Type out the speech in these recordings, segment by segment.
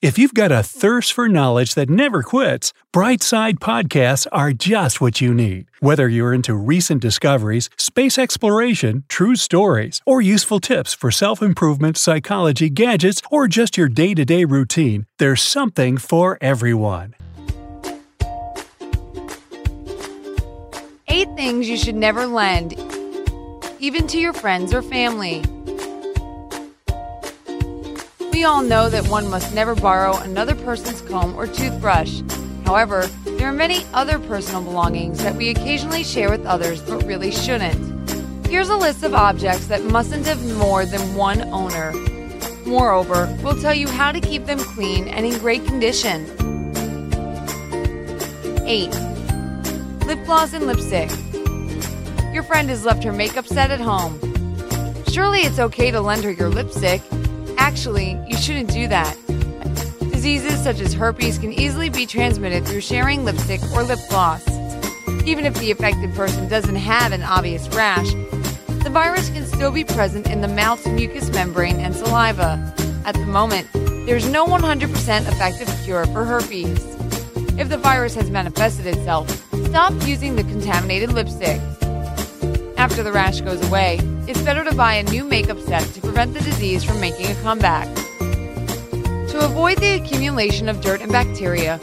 If you've got a thirst for knowledge that never quits, Brightside Podcasts are just what you need. Whether you're into recent discoveries, space exploration, true stories, or useful tips for self improvement, psychology, gadgets, or just your day to day routine, there's something for everyone. Eight things you should never lend, even to your friends or family. We all know that one must never borrow another person's comb or toothbrush. However, there are many other personal belongings that we occasionally share with others but really shouldn't. Here's a list of objects that mustn't have more than one owner. Moreover, we'll tell you how to keep them clean and in great condition. 8. Lip gloss and lipstick. Your friend has left her makeup set at home. Surely it's okay to lend her your lipstick. Actually, you shouldn't do that. Diseases such as herpes can easily be transmitted through sharing lipstick or lip gloss. Even if the affected person doesn't have an obvious rash, the virus can still be present in the mouth's mucous membrane and saliva. At the moment, there's no 100% effective cure for herpes. If the virus has manifested itself, stop using the contaminated lipstick. After the rash goes away, it's better to buy a new makeup set to prevent the disease from making a comeback. To avoid the accumulation of dirt and bacteria,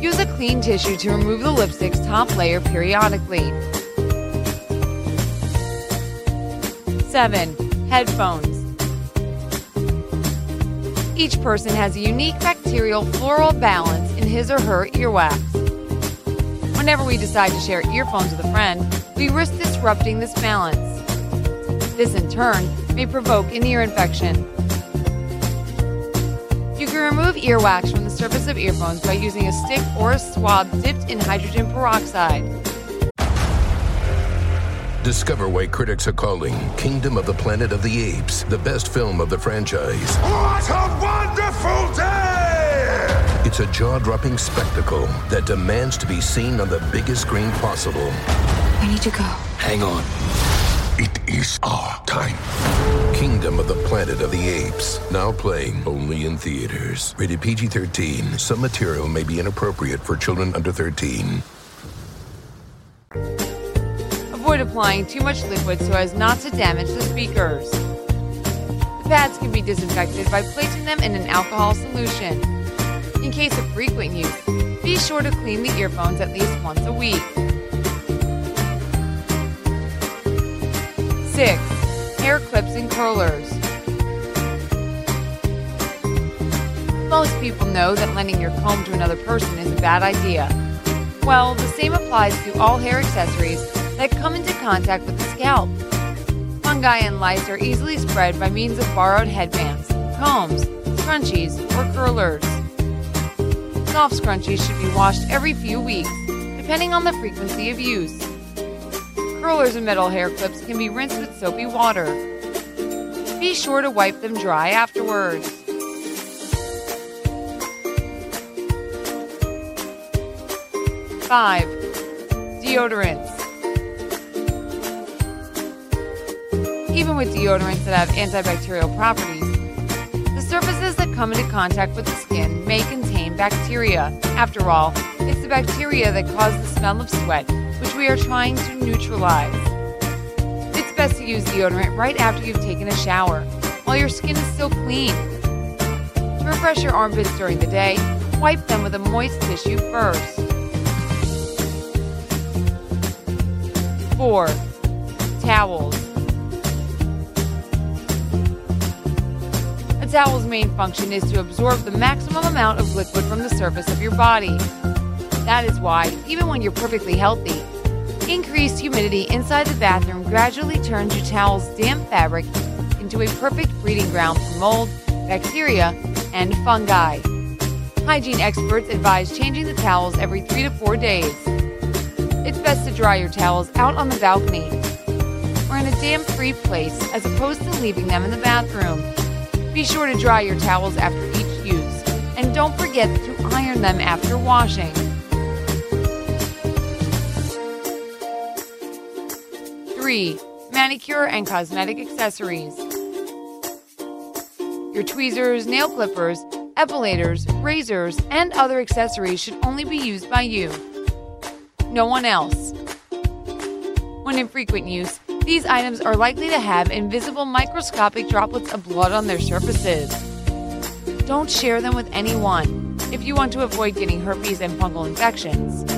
use a clean tissue to remove the lipstick's top layer periodically. 7. Headphones. Each person has a unique bacterial floral balance in his or her earwax. Whenever we decide to share earphones with a friend, we risk disrupting this balance. This, in turn, may provoke an ear infection. You can remove earwax from the surface of earphones by using a stick or a swab dipped in hydrogen peroxide. Discover why critics are calling Kingdom of the Planet of the Apes the best film of the franchise. What a wonderful day! It's a jaw dropping spectacle that demands to be seen on the biggest screen possible. I need to go. Hang on. It is our time. Kingdom of the Planet of the Apes. Now playing only in theaters. Rated PG 13. Some material may be inappropriate for children under 13. Avoid applying too much liquid so as not to damage the speakers. The pads can be disinfected by placing them in an alcohol solution. In case of frequent use, be sure to clean the earphones at least once a week. 6. Hair clips and curlers. Most people know that lending your comb to another person is a bad idea. Well, the same applies to all hair accessories that come into contact with the scalp. Fungi and lice are easily spread by means of borrowed headbands, combs, scrunchies, or curlers. Soft scrunchies should be washed every few weeks, depending on the frequency of use. Curlers and metal hair clips can be rinsed with soapy water. Be sure to wipe them dry afterwards. Five, deodorants. Even with deodorants that have antibacterial properties, the surfaces that come into contact with the skin may contain bacteria. After all, it's the bacteria that cause the smell of sweat, we are trying to neutralize. It's best to use deodorant right after you've taken a shower, while your skin is still clean. To refresh your armpits during the day, wipe them with a moist tissue first. 4. Towels. A towel's main function is to absorb the maximum amount of liquid from the surface of your body. That is why, even when you're perfectly healthy, increased humidity inside the bathroom gradually turns your towel's damp fabric into a perfect breeding ground for mold, bacteria, and fungi. Hygiene experts advise changing the towels every three to four days. It's best to dry your towels out on the balcony or in a damp free place as opposed to leaving them in the bathroom. Be sure to dry your towels after each use and don't forget to iron them after washing. 3. Manicure and cosmetic accessories. Your tweezers, nail clippers, epilators, razors, and other accessories should only be used by you. No one else. When in frequent use, these items are likely to have invisible microscopic droplets of blood on their surfaces. Don't share them with anyone if you want to avoid getting herpes and fungal infections.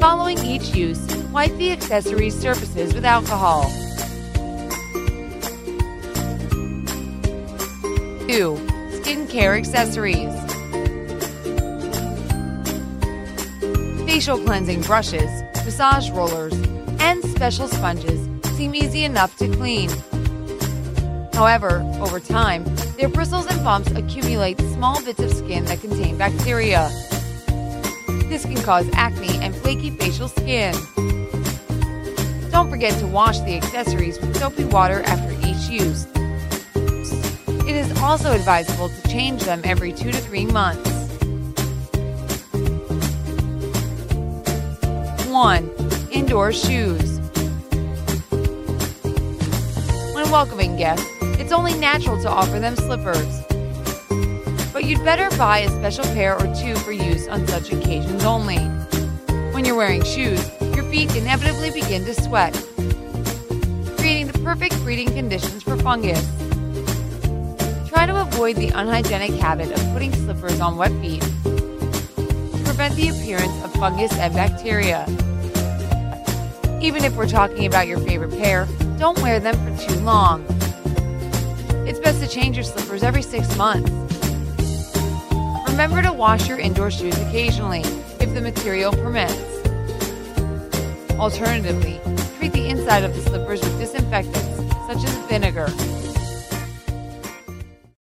Following each use, wipe the accessories surfaces with alcohol. 2. Skincare accessories. Facial cleansing brushes, massage rollers, and special sponges seem easy enough to clean. However, over time, their bristles and bumps accumulate small bits of skin that contain bacteria. This can cause acne and flaky facial skin. Don't forget to wash the accessories with soapy water after each use. It is also advisable to change them every two to three months. 1. Indoor shoes. When welcoming guests, it's only natural to offer them slippers but you'd better buy a special pair or two for use on such occasions only. When you're wearing shoes, your feet inevitably begin to sweat, creating the perfect breeding conditions for fungus. Try to avoid the unhygienic habit of putting slippers on wet feet to prevent the appearance of fungus and bacteria. Even if we're talking about your favorite pair, don't wear them for too long. It's best to change your slippers every six months. Remember to wash your indoor shoes occasionally if the material permits. Alternatively, treat the inside of the slippers with disinfectants such as vinegar